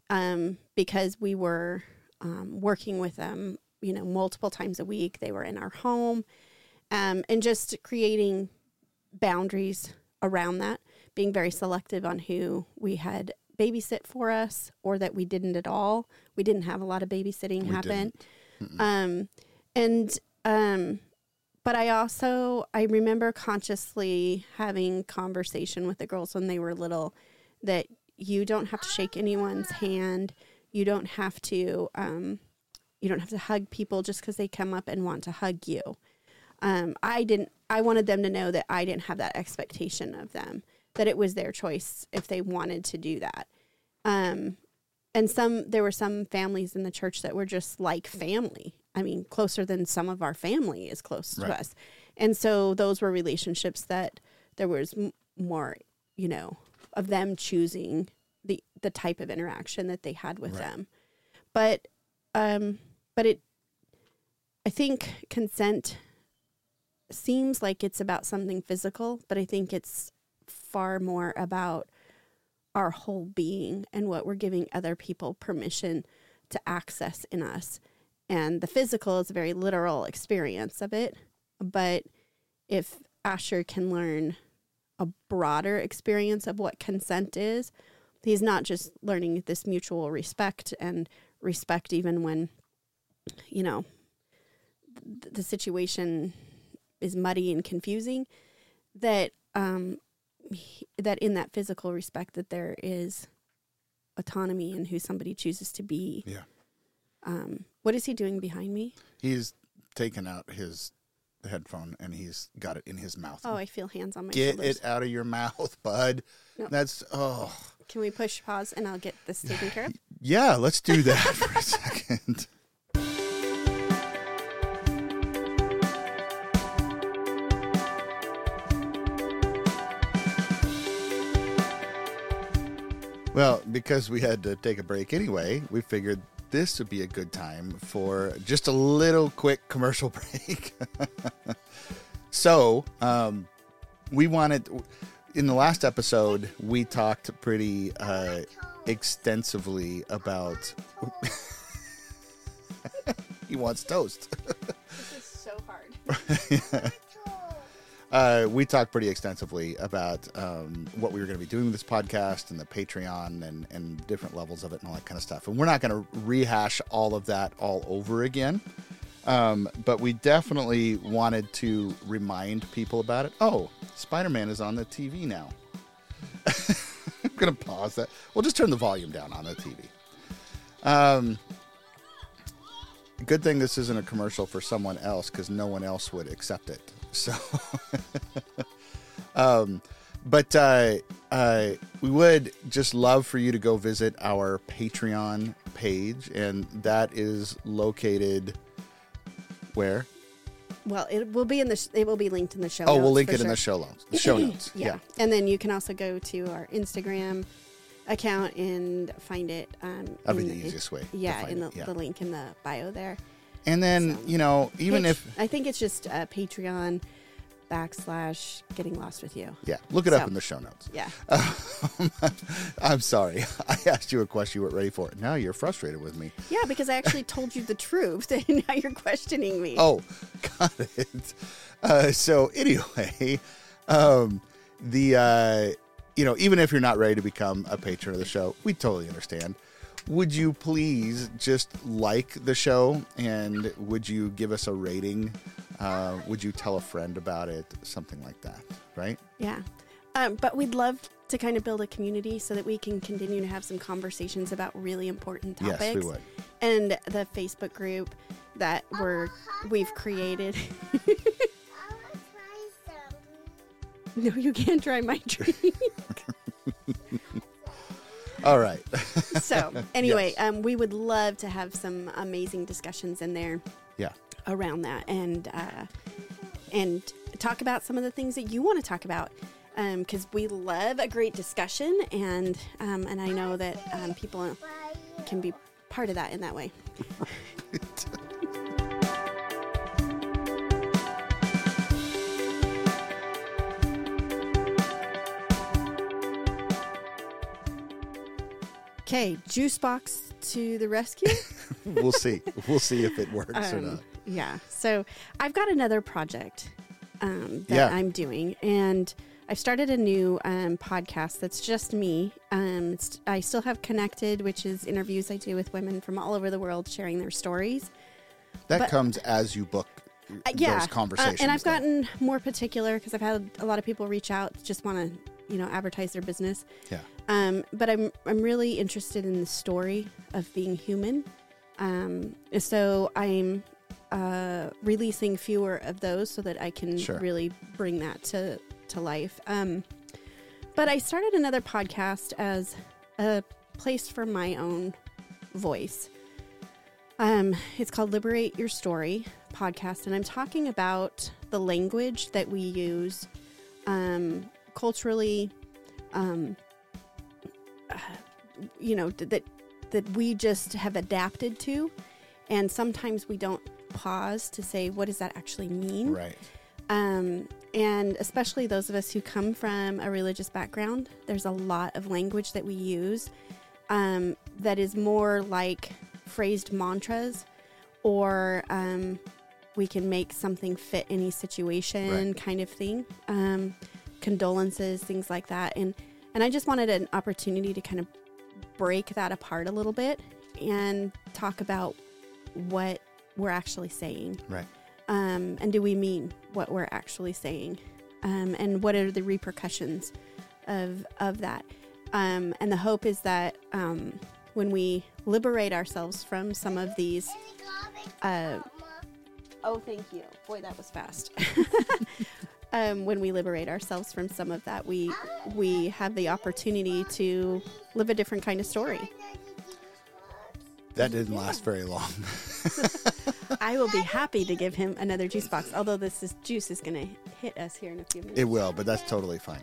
S3: um, because we were um, working with them, you know, multiple times a week. They were in our home, um, and just creating boundaries around that, being very selective on who we had babysit for us or that we didn't at all. We didn't have a lot of babysitting
S2: We
S3: happen. Um, and um, but I also I remember consciously having conversation with the girls when they were little that you don't have to shake anyone's hand. You don't have to um, you don't have to hug people just because they come up and want to hug you. Um, I didn't. I wanted them to know that I didn't have that expectation of them. That it was their choice if they wanted to do that. Um, and some there were some families in the church that were just like family. I mean, closer than some of our family is close
S2: Right.
S3: to us. And so those were relationships that there was m- more, you know, of them choosing the the type of interaction that they had with
S2: Right.
S3: them. But um but it I think consent seems like it's about something physical, but I think it's far more about our whole being and what we're giving other people permission to access in us. And the physical is a very literal experience of it. But if Asher can learn a broader experience of what consent is, he's not just learning this mutual respect and respect even when, you know, th- the situation is muddy and confusing, that um, he- that in that physical respect that there is autonomy in who somebody chooses to be.
S2: Yeah.
S3: Um, what is he doing behind me?
S2: He's taken out his headphone and he's got it in his mouth.
S3: Oh, I feel hands on my
S2: Get
S3: shoulders.
S2: it out of your mouth, bud.
S3: No.
S2: That's oh
S3: Can we push pause and I'll get this taken care of?
S2: yeah. Let's do that for a second. Well, because we had to take a break anyway, we figured this would be a good time for just a little quick commercial break. so, um, we wanted in the last episode we talked pretty uh, extensively about he wants toast
S3: This is so hard.
S2: uh, we talked pretty extensively about um, what we were going to be doing with this podcast and the Patreon and, and different levels of it and all that kind of stuff. And we're not going to rehash all of that all over again. Um, but we definitely wanted to remind people about it. Oh, Spider Man is on the TV now. I'm going to pause that. We'll just turn the volume down on the TV. Um, good thing this isn't a commercial for someone else because no one else would accept it. So, um, but uh, uh, we would just love for you to go visit our Patreon page, and that is located where?
S3: Well, it will be in the. Sh- it will be linked in the show.
S2: Oh, we'll link it in the show notes. The show notes.
S3: yeah. and then you can also go to our Instagram account and find it. Um,
S2: That'd be
S3: in
S2: the easiest way
S3: Yeah, in the,
S2: yeah.
S3: the link in the bio there.
S2: And then
S3: So-
S2: you know, even if
S3: I think it's just uh, Patreon backslash getting lost with you.
S2: yeah, look it up in the show notes.
S3: Yeah.
S2: I'm sorry, I asked you a question you weren't ready for. Now you're frustrated with me.
S3: Yeah, because I actually told you the truth, and now you're questioning me.
S2: Oh, got it. Uh, so anyway, um, the uh, you know, even if you're not ready to become a patron of the show, we totally understand. Would you please just like the show and would you give us a rating? Uh, would you tell a friend about it? Something like that, right?
S3: Yeah. Um, but we'd love to kind of build a community so that we can continue to have some conversations about really important topics.
S2: Yes, we would.
S3: And the Facebook group that we're we've created. no, you can't try my drink.
S2: All right.
S3: so anyway,
S2: Yes.
S3: um, we would love to have some amazing discussions in there
S2: yeah.
S3: around that and uh, and talk about some of the things that you want to talk about because we love a great discussion and um, and I know that um, people can be part of that in that way. Okay, juice box to the rescue.
S2: we'll see. We'll see if it works or
S3: Um,
S2: not.
S3: Yeah. So I've got another project um, that
S2: Yeah.
S3: I'm doing, and I've started a new um, podcast that's just me. Um, it's, I still have Connected, which is interviews I do with women from all over the world sharing their stories.
S2: That
S3: but-
S2: comes as you book
S3: Uh, yeah,
S2: those conversations.
S3: Uh, and I've
S2: though.
S3: gotten more particular because I've had a lot of people reach out, just want to you know advertise their business.
S2: Yeah.
S3: Um, but I'm I'm really interested in the story of being human. Um, so I'm uh, releasing fewer of those so that I can
S2: Sure.
S3: really bring that to to life. Um, but I started another podcast as a place for my own voice. Um, it's called Liberate Your Story podcast, and I'm talking about the language that we use um, culturally, um, uh, you know, that that we just have adapted to, and sometimes we don't pause to say, what does that actually mean?
S2: Right.
S3: Um, and especially those of us who come from a religious background, there's a lot of language that we use um, that is more like phrased mantras, or um, we can make something fit any situation
S2: Right.
S3: kind of thing. Condolences, things like that. And, and I just wanted an opportunity to kind of break that apart a little bit and talk about what we're actually saying.
S2: Right.
S3: um, and do we mean what we're actually saying? Um, and what are the repercussions of of that? Um, and the hope is that um, when we liberate ourselves from some of these uh, oh thank you. Boy that was fast um, when we liberate ourselves from some of that we we have the opportunity to live a different kind of story
S2: That didn't last very long.
S3: i will be happy to give him another juice box although this is juice is going to hit us here in a few minutes
S2: It will, but that's totally fine.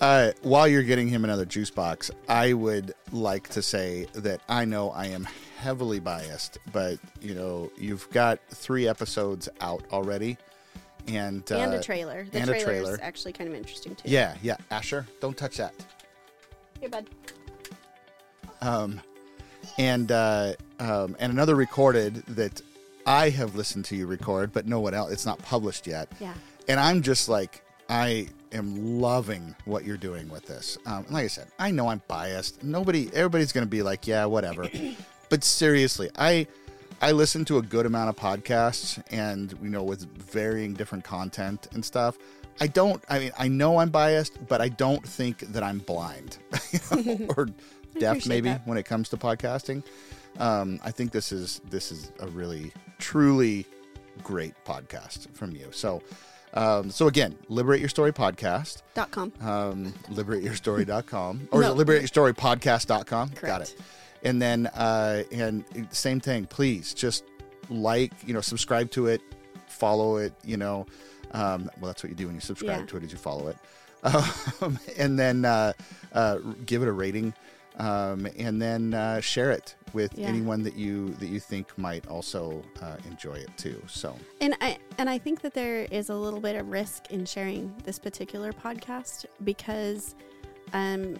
S2: Uh, while you're getting him another juice box, I would like to say that I know I am heavily biased, but you know you've got three episodes out already, and uh,
S3: and a trailer. The
S2: and
S3: trailer
S2: trailer.
S3: is actually kind of interesting too.
S2: Yeah, yeah. Asher, don't touch that.
S3: Here, bud.
S2: Um, and uh, um, and another recorded that I have listened to you record, but no one else. It's not published yet.
S3: Yeah.
S2: and I'm just like, I am loving what you're doing with this. Um, like I said, I know I'm biased. Nobody, everybody's going to be like, yeah, whatever. but seriously, I. I listen to a good amount of podcasts and you know with varying different content and stuff. I don't I mean I know I'm biased, but I don't think that I'm blind you know, or deaf maybe
S3: that.
S2: when it comes to podcasting. Um, I think this is this is a really truly great podcast from you. So um, so again, Liberate Your Story podcast,
S3: Dot com.
S2: um, liberateyourstory.com or
S3: No.
S2: is it liberateyourstorypodcast.com. Got
S3: Correct.
S2: it. And then uh, and same thing, please just like, you know, subscribe to it, follow it, you know. Um, well, that's what you do when you subscribe
S3: Yeah.
S2: to it is you follow it. Um, and then uh, uh, give it a rating um, and then uh, share it with
S3: Yeah.
S2: anyone that you that you think might also uh, enjoy it too. So
S3: And I and I think that there is a little bit of risk in sharing this particular podcast because um,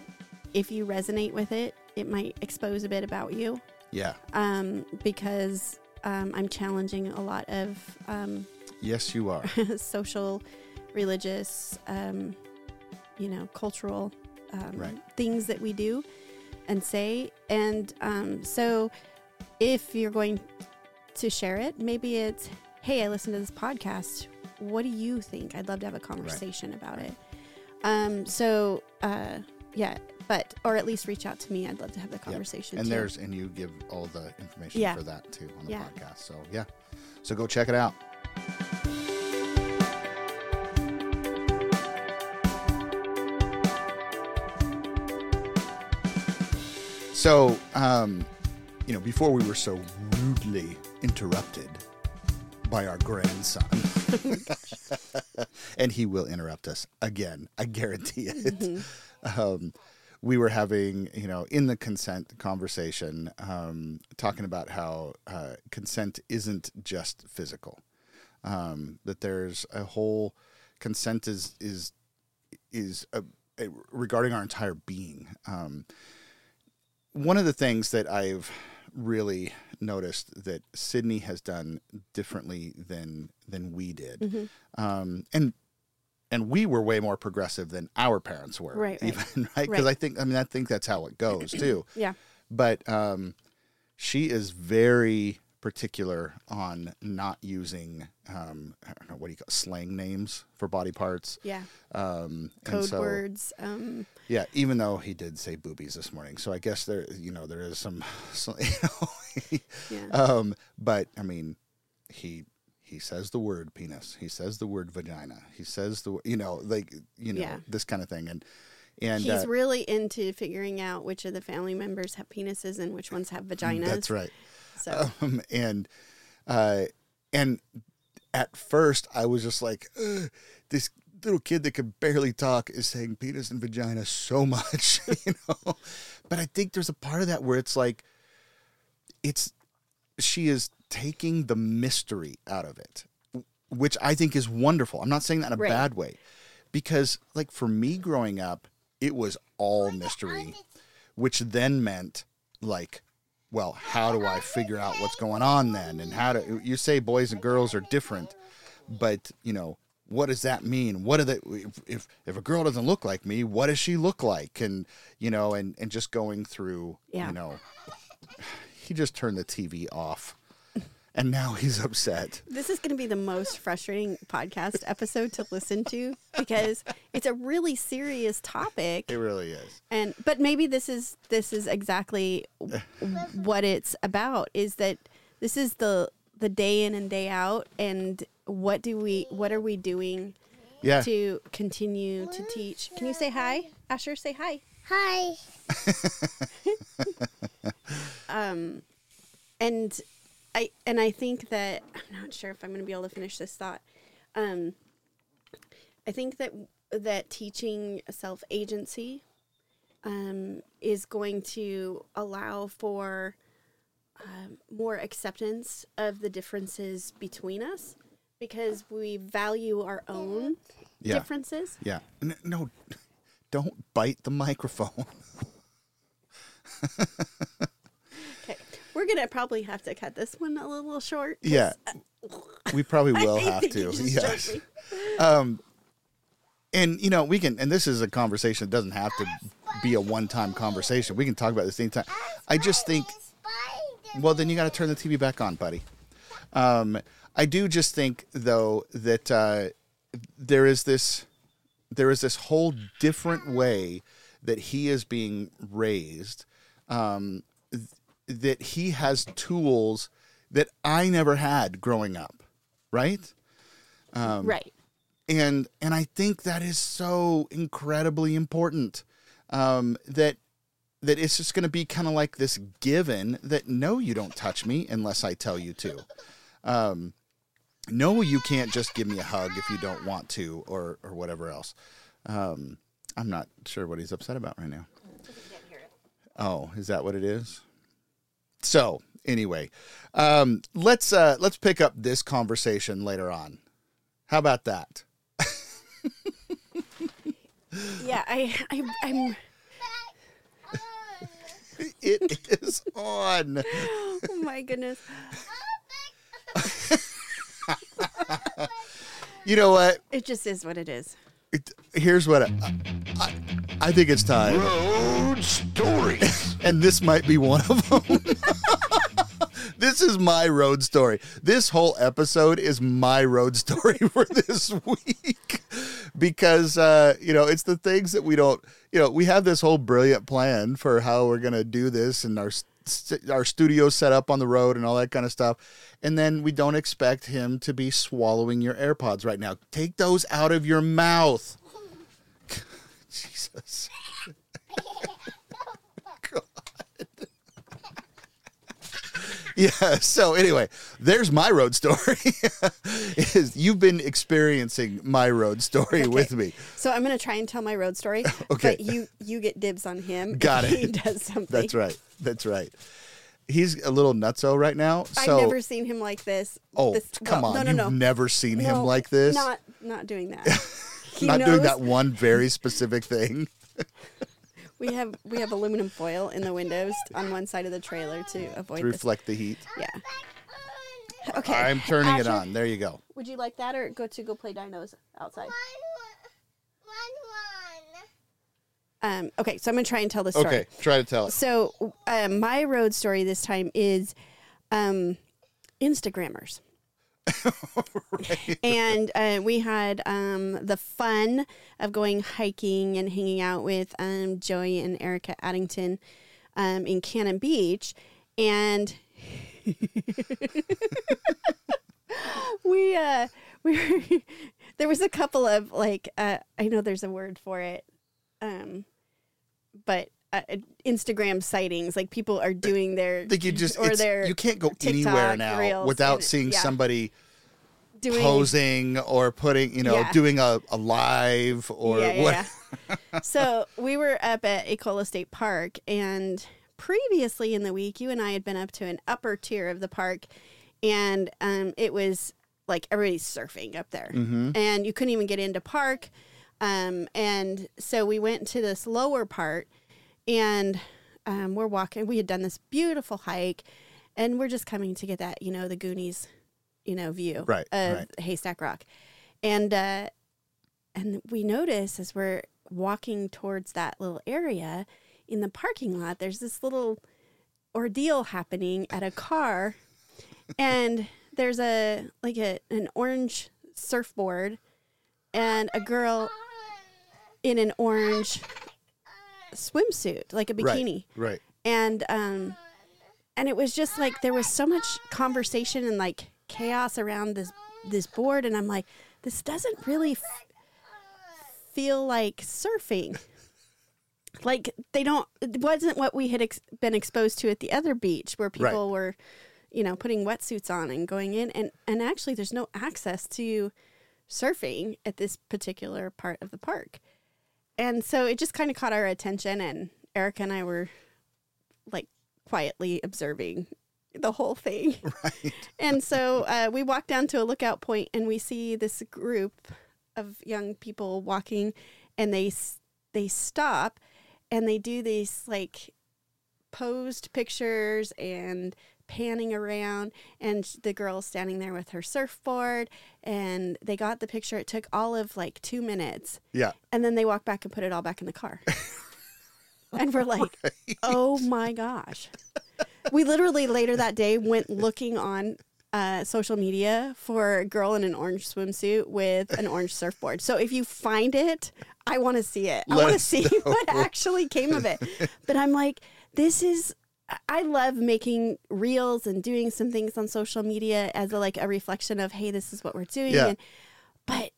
S3: if you resonate with it, it might expose a bit about you.
S2: yeah,
S3: Um, because um, I'm challenging a lot of um,
S2: yes, you are.
S3: social, religious, um, you know, cultural um,
S2: Right.
S3: things that we do and say. And um, so, if you're going to share it, maybe it's, hey, I listened to this podcast. What do you think? I'd love to have a conversation about it. Um, so, uh, yeah, but, or at least reach out to me. I'd love to have the conversation.
S2: and
S3: too.
S2: there's and you give all the information
S3: Yeah.
S2: for that too on the
S3: Yeah.
S2: podcast. So yeah, so go check it out. So, um, you know, before we were so rudely interrupted by our grandson, and he will interrupt us again, I guarantee it. Um, we were having, you know, in the consent conversation, um, talking about how uh, consent isn't just physical. Um, that there's a whole consent is is is a, a, regarding our entire being. Um, one of the things that I've really noticed that Sydney has done differently than than we did,
S3: Mhm.
S2: um, and and we were way more progressive than our parents were,
S3: Right, right.
S2: even right because
S3: Right.
S2: I think I mean I think that's how it goes too.
S3: Yeah.
S2: But um, she is very particular on not using um, I don't know what do you call slang names for body parts.
S3: Yeah.
S2: Um,
S3: Code
S2: so-
S3: words. Um,
S2: yeah, even though he did say boobies this morning, so I guess there, you know, there is some, some you know,
S3: yeah.
S2: um, but I mean, he he says the word penis, he says the word vagina, he says the, you know, like you know,
S3: Yeah.
S2: this kind of thing, and and
S3: He's
S2: uh,
S3: really into figuring out which of the family members have penises and which ones have vaginas.
S2: that's right,
S3: So
S2: um, and uh, and at first I was just like, this little kid that could barely talk is saying penis and vagina so much, you know. But I think there's a part of that where it's like, it's she is taking the mystery out of it, which I think is wonderful. I'm not saying that in a
S3: Right.
S2: bad way, because like for me growing up, it was all mystery, which then meant like well, how do I figure out what's going on then? And how do you say boys and girls are different, but you know, what does that mean? What do they, if, if, if a girl doesn't look like me, what does she look like? And, you know, and, and just going through,
S3: Yeah.
S2: you know, he just turned the TV off and now he's upset.
S3: this is going to be the most frustrating podcast episode to listen to because it's a really serious topic
S2: It really is.
S3: and but maybe this is this is exactly what it's about is that this is the the day in and day out and what do we what are we doing
S2: Yeah.
S3: to continue to teach can you say hi asher say hi
S4: Hi.
S3: and I and I think that I'm not sure if I'm going to be able to finish this thought. Um, I think that that teaching self agency um, is going to allow for um, more acceptance of the differences between us because we value our own
S2: Yeah.
S3: differences.
S2: Yeah. No, don't bite the microphone.
S3: Okay, we're gonna probably have to cut this one a little short.
S2: Yeah. We probably will
S3: I
S2: have to. Yes. um, and you know we can, and this is a conversation that doesn't have to be a one-time conversation. We can talk about this anytime. I just think, well, then you got to turn the TV back on, buddy. Um, I do just think though that uh, there is this there is this whole different way that he is being raised. Um, th- that he has tools that I never had growing up, right? Um,
S3: right.
S2: and and I think that is so incredibly important. Um, that that it's just going to be kind of like this given that no, you don't touch me unless I tell you to. Um, no, you can't just give me a hug if you don't want to, or or whatever else. Um, I'm not sure what he's upset about right now. Oh, is that what it is? So anyway, um, let's uh, let's pick up this conversation later on. How about that?
S3: Yeah, I, I I'm
S2: It is on.
S3: oh my goodness.
S2: You know what?
S3: It just is what it is.
S2: It, here's what I, I, I think it's time,
S1: Road stories.
S2: and this might be one of them. this is my road story. This whole episode is my road story for this week because uh, you know it's the things that we don't. You know, we have this whole brilliant plan for how we're gonna do this and our our studio set up on the road and all that kind of stuff, and then we don't expect him to be swallowing your AirPods right now. Take those out of your mouth. Jesus. Yeah. So anyway, there's my road story. is you've been experiencing my road story with me.
S3: So I'm gonna try and tell my road story.
S2: Okay.
S3: But you you get dibs on him.
S2: Got it.
S3: He does something.
S2: That's right. That's right. He's a little nutso right now. So
S3: I've never seen him like this.
S2: oh,
S3: this,
S2: come
S3: well,
S2: on.
S3: No, no,
S2: You've
S3: no.
S2: never seen him like this.
S3: Not not doing that. He
S2: Not
S3: knows
S2: doing that one very specific thing.
S3: we have we have aluminum foil in the windows on one side of the trailer to avoid
S2: to
S3: this.
S2: reflect the heat.
S3: Yeah. Okay.
S2: I'm turning it on. There you go.
S3: Would you like that or go to go play dinos outside? Um, okay, so I'm gonna try and tell the story.
S2: Okay, try to tell it.
S3: So um, my road story this time is um, Instagrammers. And uh, we had um, the fun of going hiking and hanging out with um, Joey and Erica Addington um, in Cannon Beach. And we, uh, we were, there was a couple of like, uh, I know there's a word for it, um, but uh, Instagram sightings, like people are doing their,
S2: think you just
S3: or their
S2: you can't go
S3: TikTok
S2: anywhere now without seeing
S3: yeah.
S2: somebody
S3: doing
S2: posing or putting, you know,
S3: Yeah.
S2: doing a, a live or
S3: yeah,
S2: what.
S3: so we were up at Ecola State Park, and previously in the week, you and I had been up to an upper tier of the park, and um, it was like everybody's surfing up there,
S2: Mm-hmm.
S3: and you couldn't even get into park. Um, and so we went to this lower part, and um, we're walking. We had done this beautiful hike, and we're just coming to get that, you know, the Goonies, you know, view
S2: Right,
S3: of
S2: right.
S3: Haystack Rock, and uh, and we notice as we're walking towards that little area in the parking lot, there's this little ordeal happening at a car, and there's a like a an orange surfboard, and a girl in an orange swimsuit, like a bikini
S2: Right. Right.
S3: and um and it was just like there was so much conversation and like chaos around this this board and i'm like this doesn't really f- feel like surfing like they don't it wasn't what we had ex- been exposed to at the other beach where
S2: Right.
S3: people were you know putting wetsuits on and going in and and actually there's no access to surfing at this particular part of the park and so it just kind of caught our attention and erica and i were like quietly observing the whole thing
S2: Right.
S3: and so uh, we walk down to a lookout point and we see this group of young people walking and they they stop and they do these like posed pictures and panning around, and the girl's standing there with her surfboard, and they got the picture. It took all of like two minutes,
S2: Yeah.
S3: and then they walked back and put it all back in the car. and we're like, oh my gosh. We literally later that day went looking on uh, social media for a girl in an orange swimsuit with an orange surfboard. So if you find it, I want to see it. I want to see what actually came of it. But I'm like, this is. I love making reels and doing some things on social media as a, like a reflection of, hey, this is what we're doing.
S2: Yeah.
S3: And, but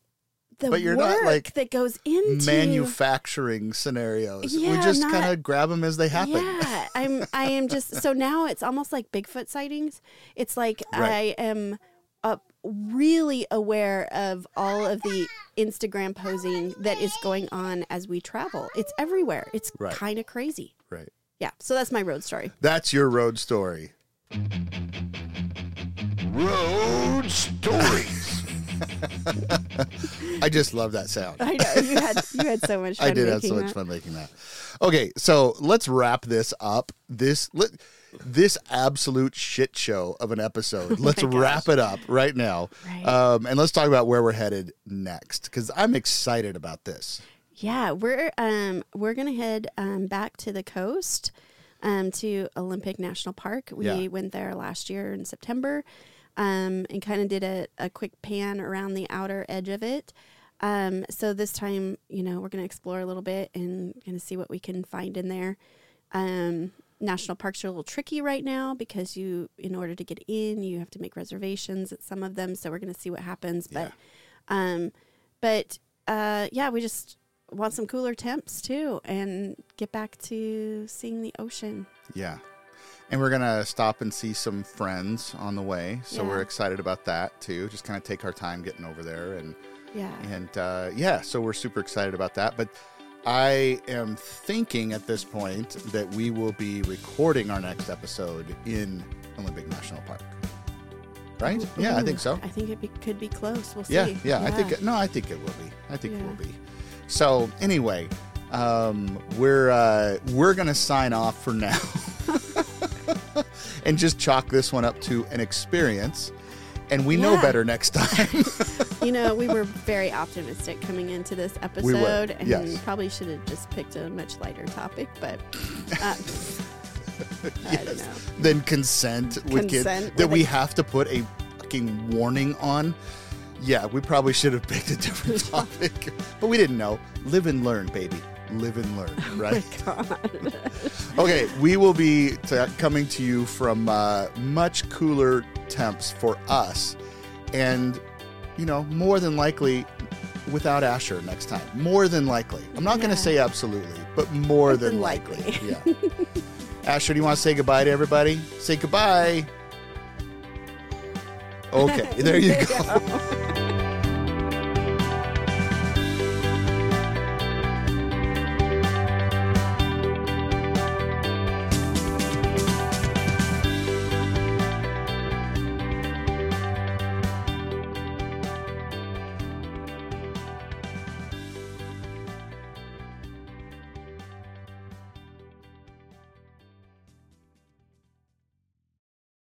S3: the
S2: But you're
S3: work
S2: not, like,
S3: that goes into
S2: Manufacturing scenarios. we just kind of grab them as they happen.
S3: yeah, I'm. I am just. So now it's almost like Bigfoot sightings. It's like
S2: Right.
S3: I am, uh, really aware of all of the Instagram posing that is going on as we travel. It's everywhere. It's
S2: Right.
S3: kind of crazy.
S2: Right.
S3: Yeah. So that's my road story.
S2: That's your road story.
S1: Road stories.
S2: I just love that sound.
S3: I know you had you had so much. Fun
S2: I did have so
S3: making
S2: much
S3: that.
S2: fun making that. Okay, so let's wrap this up. This let, this absolute shit show of an episode. Let's
S3: Oh gosh.
S2: wrap it up right now,
S3: Right.
S2: um, and let's talk about where we're headed next because I'm excited about this.
S3: Yeah, we're um we're gonna head um back to the coast, um to Olympic National Park. We
S2: Yeah.
S3: went there last year in September, um and kind of did a, a quick pan around the outer edge of it. Um, so this time, you know, we're gonna explore a little bit and gonna see what we can find in there. Um, national parks are a little tricky right now because you, in order to get in, you have to make reservations at some of them. So we're gonna see what happens, but. Um, but uh, yeah, we just want some cooler temps too, and get back to seeing the ocean.
S2: Yeah. And we're gonna stop and see some friends on the way, so
S3: Yeah.
S2: we're excited about that too. Just kind of take our time getting over there, and
S3: Yeah,
S2: and uh, yeah, so we're super excited about that. But I am thinking at this point that we will be recording our next episode in Olympic National Park. Right? Yeah, I think so.
S3: I think it be, could be close. We'll
S2: Yeah,
S3: see.
S2: yeah, I think no, I think it will be. I think it will be. So anyway, um, we're uh, we're gonna sign off for now, and just chalk this one up to an experience, and we know better next time.
S3: you know, we were very optimistic coming into this
S2: We were,
S3: episode, and
S2: yes.
S3: probably should have just picked a much lighter topic. But uh, I don't know.
S2: then consent with kids
S3: Consent
S2: that
S3: with
S2: we have to put a fucking warning on. Yeah, we probably should have picked a different topic, but we didn't know. Live and learn, baby. Live and learn, right?
S3: God.
S2: Okay, we will be t- coming to you from uh, much cooler temps for us, and you know, more than likely without Asher next time. More than likely. I'm not going to say absolutely, but more than,
S3: than
S2: likely.
S3: likely.
S2: yeah. Asher, do you want to say goodbye to everybody? Say goodbye. Okay, there you
S3: go.